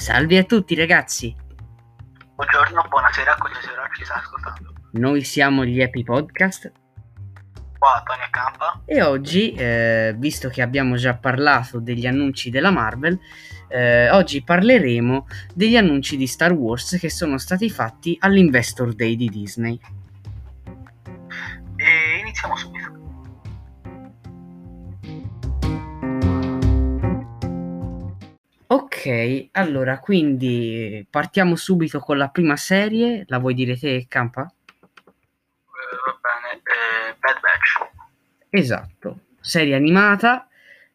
Salve a tutti ragazzi, Buongiorno, buonasera, ora ci sta ascoltando. noi siamo gli Happy Podcast Qua Tony Campa. e oggi, eh, visto che abbiamo già parlato degli annunci della Marvel, eh, oggi parleremo degli annunci di Star Wars che sono stati fatti all'Investor Day di Disney. E iniziamo subito. Ok, allora quindi partiamo subito con la prima serie, la vuoi dire te Campa? Va bene, eh, Bad Batch. Esatto, serie animata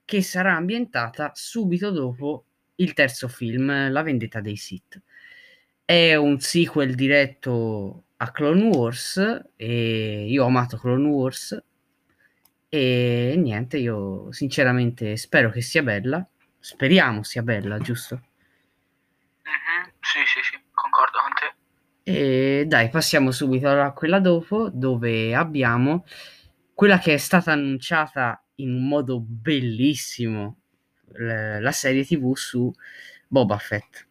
che sarà ambientata subito dopo il terzo film, La vendetta dei Sith. È un sequel diretto a Clone Wars e io ho amato Clone Wars e niente, io sinceramente spero che sia bella. Speriamo sia bella, giusto? Mhm, Sì, sì, sì, concordo con te. E dai, passiamo subito a quella dopo, dove abbiamo quella che è stata annunciata in un modo bellissimo, l- la serie TV su Boba Fett.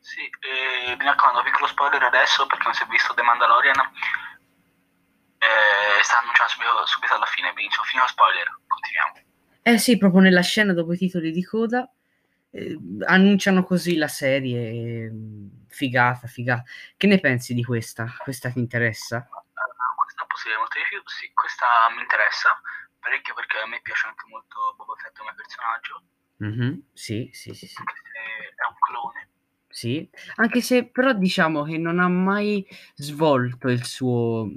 Sì, eh, mi raccomando, piccolo spoiler adesso perché non si è visto The Mandalorian. Eh, sta annunciando subito, subito alla fine, benissimo, fino a spoiler, continuiamo. Eh sì, proprio nella scena dopo i titoli di coda eh, annunciano così la serie. eh, Figata, figata. Che ne pensi di questa? Questa ti interessa? Eh, questa posso dire molto di più, sì, questa mi interessa parecchio perché a me piace anche molto Boba Fett come personaggio, Mhm, Sì, sì, sì, sì. è un clone. Sì, anche se però diciamo che non ha mai svolto il suo,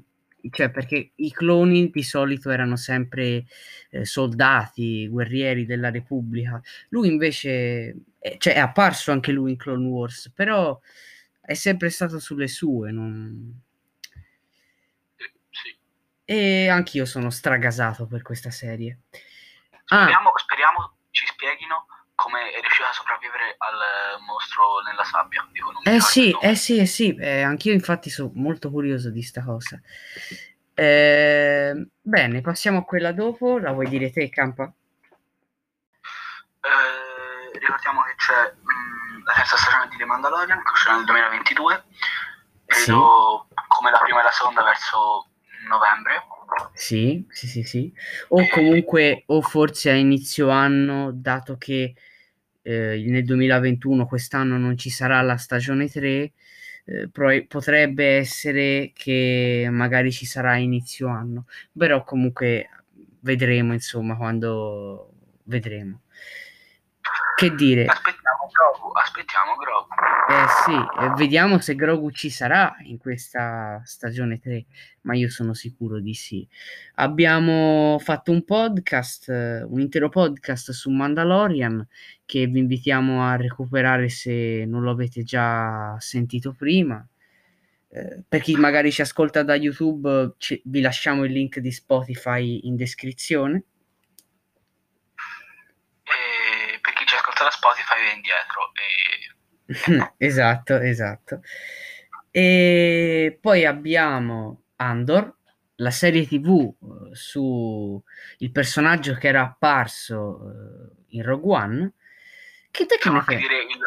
cioè perché i cloni di solito erano sempre eh, soldati, guerrieri della Repubblica. Lui invece, eh, cioè è apparso anche lui in Clone Wars, però è sempre stato sulle sue. non- Sì. E anch'io sono stragasato per questa serie. Ah, Speriamo, speriamo ci spieghino come è riuscito a sopravvivere al eh, mostro nella sabbia. Eh sì, eh sì, eh sì, eh, anch'io infatti sono molto curioso di sta cosa. Eh, bene, passiamo a quella dopo, la vuoi dire te, Campa? Eh, ricordiamo che c'è mm, la terza stagione di The Mandalorian che uscirà nel 2022. Credo come la prima e la seconda verso novembre. Sì, sì, sì, sì. O comunque, o forse a inizio anno, dato che eh, nel 2021, quest'anno, non ci sarà la stagione 3, eh, pro- potrebbe essere che magari ci sarà inizio anno, però comunque vedremo, insomma, quando vedremo. Che dire? Aspettiamo Grogu, aspettiamo Grogu. Eh sì, vediamo se Grogu ci sarà in questa stagione 3, ma io sono sicuro di sì. Abbiamo fatto un podcast, eh, un intero podcast su Mandalorian che vi invitiamo a recuperare se non lo avete già sentito prima. Eh, per chi magari ci ascolta da YouTube, ci- vi lasciamo il link di Spotify in descrizione. Indietro. E... esatto, esatto. E poi abbiamo Andor, la serie TV eh, su il personaggio che era apparso eh, in Rogue One. Che te che ne pensi? dire il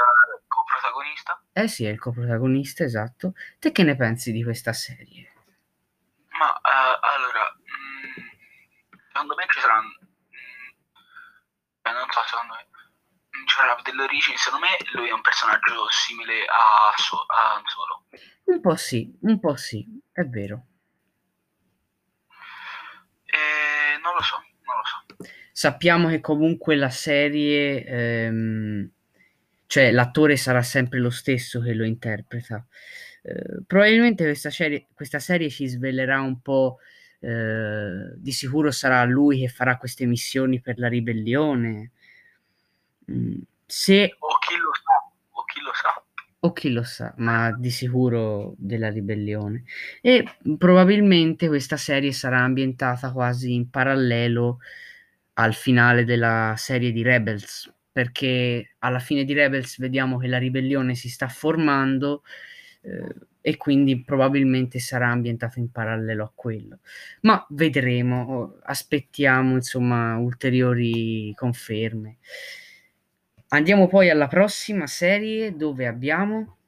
coprotagonista. Eh sì, è il coprotagonista, esatto. Te che ne pensi di questa serie? Ma eh, allora, mm, secondo me ci saranno. mm, eh, non so, secondo me. Sarà delle origini. Secondo me lui è un personaggio simile a, so- a Solo. Un po' sì, un po' sì, è vero. E non lo so, non lo so. Sappiamo che comunque la serie, ehm, cioè l'attore sarà sempre lo stesso che lo interpreta. Eh, probabilmente questa serie, questa serie ci svelerà un po', eh, di sicuro sarà lui che farà queste missioni per la ribellione. Mm, se O chi lo sa, o chi lo sa. o chi lo sa, ma di sicuro della ribellione. E probabilmente questa serie sarà ambientata quasi in parallelo al finale della serie di Rebels, perché alla fine di Rebels vediamo che la ribellione si sta formando eh, e quindi probabilmente sarà ambientato in parallelo a quello. Ma vedremo, aspettiamo insomma ulteriori conferme. Andiamo poi alla prossima serie dove abbiamo...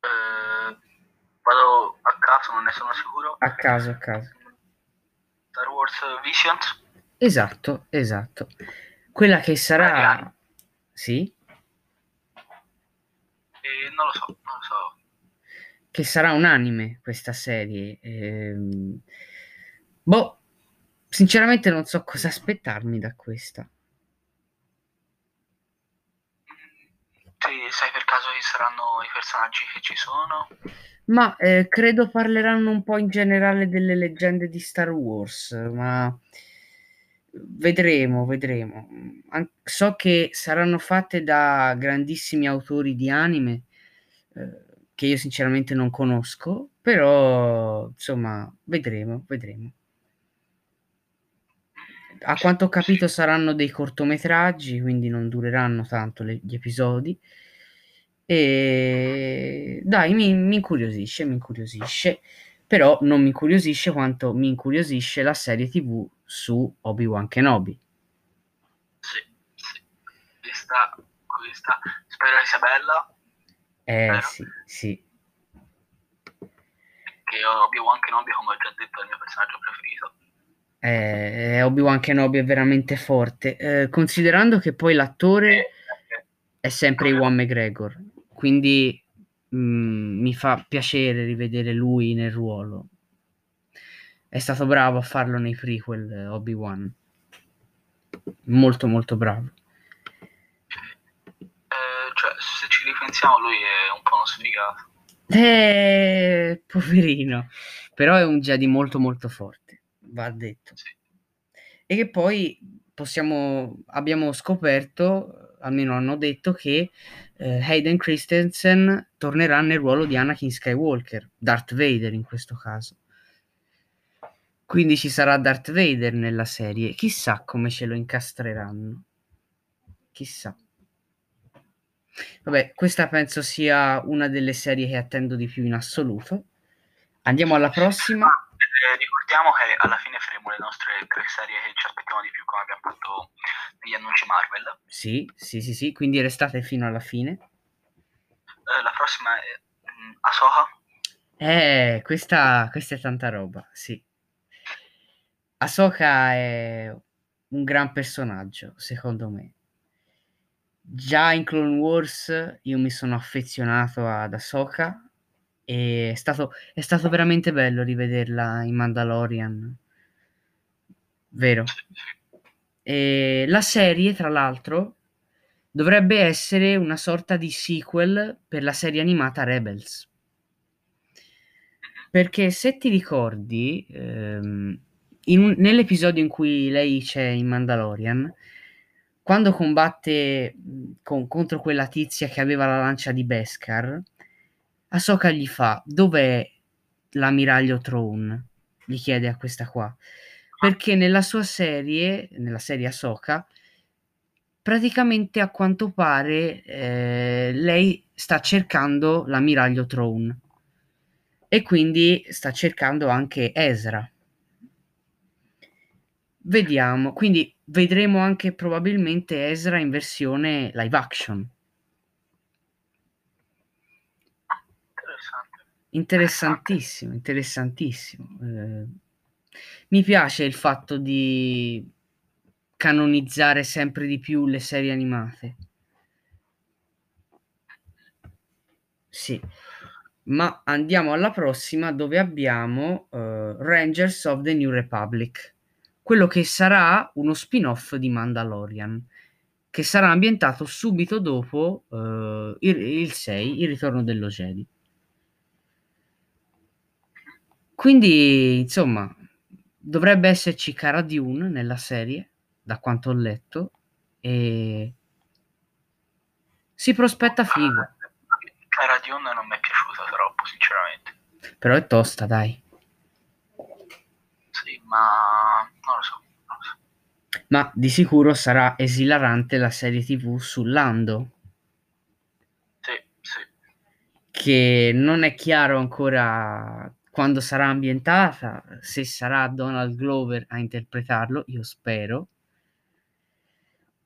Eh, vado a caso, non ne sono sicuro. A caso, a caso. Star Wars Visions. Esatto, esatto. Quella che sarà... Sì? Eh, non lo so, non lo so. Che sarà un anime questa serie. Ehm... Boh, sinceramente non so cosa aspettarmi da questa. Sì, chi saranno i personaggi che ci sono? Ma eh, credo parleranno un po' in generale delle leggende di Star Wars, ma vedremo, vedremo. An- so che saranno fatte da grandissimi autori di anime eh, che io sinceramente non conosco, però insomma, vedremo, vedremo. A quanto ho capito saranno dei cortometraggi, quindi non dureranno tanto le- gli episodi. E dai, mi, mi incuriosisce, mi incuriosisce, però non mi incuriosisce quanto mi incuriosisce la serie TV su Obi-Wan Kenobi. Sì, sì. Questa, questa spero che sia bella. Eh Vero? sì, sì. Che Obi-Wan Kenobi, come ho già detto, è il mio personaggio preferito. Eh, Obi-Wan Kenobi è veramente forte, eh, considerando che poi l'attore Eh, è sempre Iwan McGregor, quindi mm, mi fa piacere rivedere lui nel ruolo. È stato bravo a farlo nei prequel eh, Obi-Wan. Molto molto bravo. eh, cioè, se ci ripensiamo, lui è un po' uno sfigato. Eh, poverino, però è un Jedi molto molto forte, va detto. Sì. E che poi possiamo, abbiamo scoperto, almeno hanno detto, che eh, Hayden Christensen tornerà nel ruolo di Anakin Skywalker, Darth Vader in questo caso. Quindi ci sarà Darth Vader nella serie. Chissà come ce lo incastreranno. Chissà. Vabbè, questa penso sia una delle serie che attendo di più in assoluto. Andiamo alla prossima. Eh, ricordiamo che alla fine faremo le nostre tre serie che ci aspettiamo di più, come abbiamo fatto negli annunci Marvel. Sì, sì, sì, sì, quindi restate fino alla fine. Eh, la prossima è mm, Ahsoka. Eh, questa, questa è tanta roba, sì. Ahsoka è un gran personaggio, secondo me. Già in Clone Wars io mi sono affezionato ad Ahsoka e è stato, è stato veramente bello rivederla in Mandalorian. Vero? E la serie, tra l'altro, dovrebbe essere una sorta di sequel per la serie animata Rebels. Perché se ti ricordi, ehm, un- nell'episodio in cui lei c'è in Mandalorian, quando combatte con- contro quella tizia che aveva la lancia di Beskar, Ahsoka gli fa: Dov'è l'ammiraglio Throne? Gli chiede a questa qua. Perché nella sua serie, nella serie Ahsoka, praticamente a quanto pare eh, lei sta cercando l'ammiraglio Throne e quindi sta cercando anche Ezra. Vediamo, quindi vedremo anche probabilmente Ezra in versione live action. Interessantissimo, interessantissimo. Eh, mi piace il fatto di canonizzare sempre di più le serie animate. Sì, ma andiamo alla prossima dove abbiamo eh, Rangers of the New Republic, quello che sarà uno spin-off di Mandalorian, che sarà ambientato subito dopo eh, il, il 6, il ritorno dello Jedi. Quindi, insomma, dovrebbe esserci Cara Dune nella serie, da quanto ho letto, e si prospetta figo, Cara Dune non mi è piaciuta troppo, sinceramente. però è tosta, dai. Sì, ma non lo so. Non lo so. Ma di sicuro sarà esilarante la serie TV su Lando, Sì, sì. che non è chiaro ancora quando sarà ambientata, se sarà Donald Glover a interpretarlo, io spero.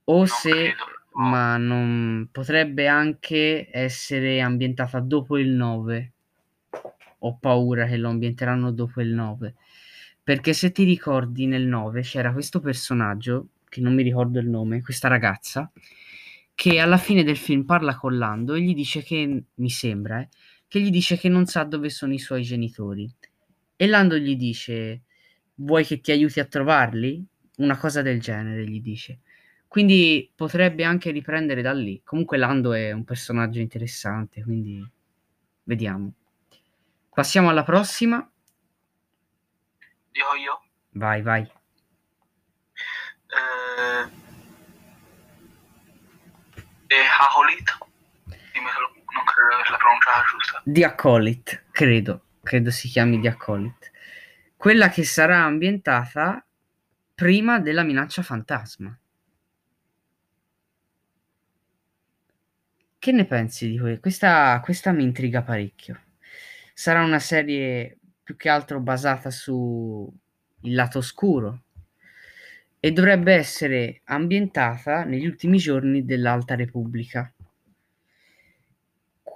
O Non se, credo. Ma non potrebbe anche essere ambientata dopo il 9. Ho paura che lo ambienteranno dopo il 9. Perché se ti ricordi nel 9 c'era questo personaggio, che non mi ricordo il nome, questa ragazza, che alla fine del film parla con Lando e gli dice che, mi sembra, eh, che gli dice che non sa dove sono i suoi genitori. E Lando gli dice, vuoi che ti aiuti a trovarli? Una cosa del genere gli dice. Quindi potrebbe anche riprendere da lì. Comunque Lando è un personaggio interessante, quindi vediamo. Passiamo alla prossima. Dico io. Vai, vai. Eh, e. Dimmi se lo- non credo di averla pronunciata giusta. The Acolyte, credo. Credo si chiami The Acolyte. Quella che sarà ambientata prima della minaccia fantasma. Che ne pensi di que- questa? Questa mi intriga parecchio. Sarà una serie più che altro basata su il lato oscuro e dovrebbe essere ambientata negli ultimi giorni dell'Alta Repubblica.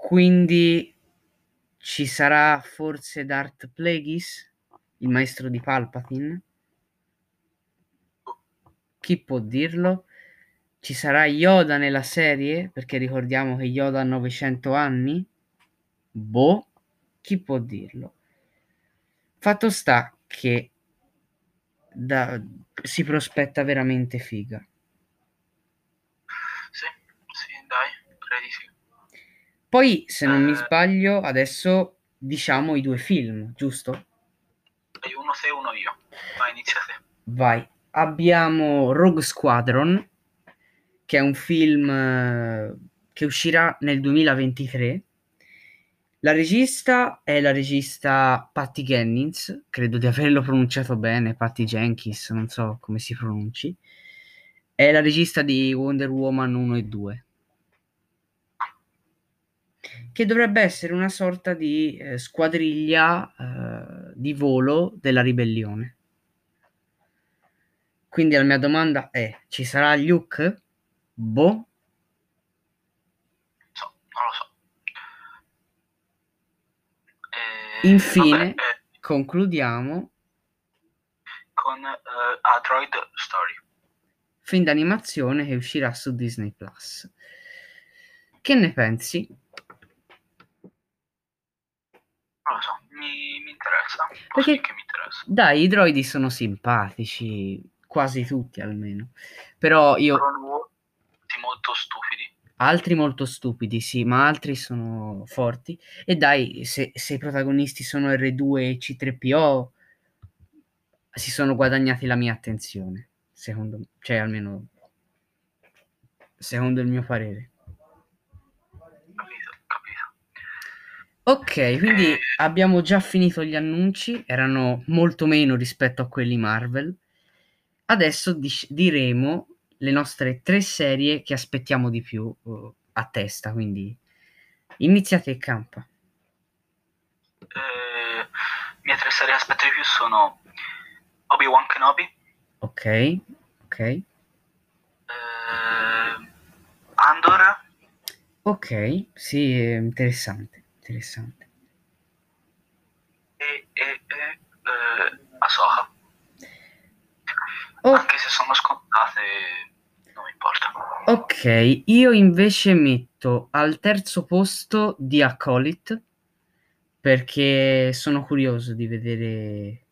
Quindi ci sarà forse Darth Plagueis, il maestro di Palpatine? Chi può dirlo? Ci sarà Yoda nella serie? Perché ricordiamo che Yoda ha 900 anni? Boh, chi può dirlo? Fatto sta che da- si prospetta veramente figa. Sì, sì, dai, credi sì. Poi, se non mi Eh. sbaglio, adesso diciamo i due film, giusto? Dai, uno sei, uno io. Vai, inizia te. Vai. Abbiamo Rogue Squadron, che è un film eh, che uscirà nel 2023. La regista è la regista Patty Jennings, credo di averlo pronunciato bene, Patty Jenkins, non so come si pronunci. È la regista di Wonder Woman 1 e 2. Che dovrebbe essere una sorta di eh, squadriglia eh, di volo della ribellione. Quindi la mia domanda è: ci sarà Luke? Boh, So, non lo so. Eh, Infine, vabbè, eh, concludiamo. con eh, A Droid Story. Film d'animazione che uscirà su Disney Plus. Che ne pensi? Non lo so, mi, mi interessa. Posso Perché-. Dai, i droidi sono simpatici, quasi tutti almeno. Però io tutti molto stupidi. altri molto stupidi, sì, ma altri sono forti. E dai, se, se i protagonisti sono R2 e C3PO, si sono guadagnati la mia attenzione, secondo me, cioè almeno secondo il mio parere. Capito, capito. Ok, quindi abbiamo già finito gli annunci, erano molto meno rispetto a quelli Marvel. Adesso dis- diremo le nostre tre serie che aspettiamo di più eh, a testa, quindi iniziate il campo. Eh, mie tre serie che aspetto di più sono Obi-Wan Kenobi, Ok, ok, eh, Andor ok, sì, interessante, interessante. e, e, e eh. Oh, Anche se sono scontate, non importa. ok, io invece metto al terzo posto The Acolyte perché sono curioso di vedere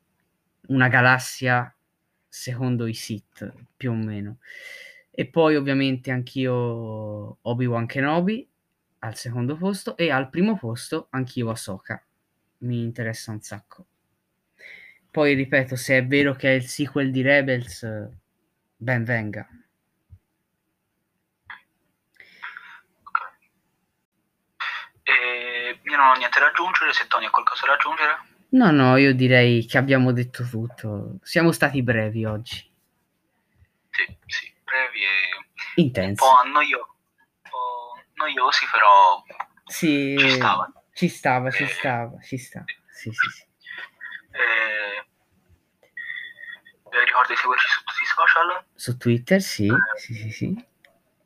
una galassia secondo i Sith, più o meno. E poi ovviamente anch'io Obi-Wan Kenobi al secondo posto e al primo posto anch'io Ahsoka. Mi interessa un sacco. Poi ripeto, se è vero che è il sequel di Rebels, eh, ben venga. Ok. E io non ho niente da aggiungere, se Tony ha qualcosa da aggiungere. No, no, io direi che abbiamo detto tutto. Siamo stati brevi oggi, Sì, sì, brevi e un intensi. un po' noiosi, però sì, ci stava. Ci stava, ci eh. stava, ci stava. Sì, sì, sì. Eh, eh ricordo di seguirci su tutti i social. Su Twitter, sì, eh. sì, sì, sì.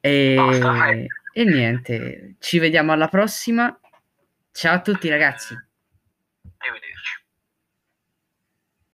E, Basta, e niente, ci vediamo alla prossima. Ciao a tutti ragazzi. Arrivederci.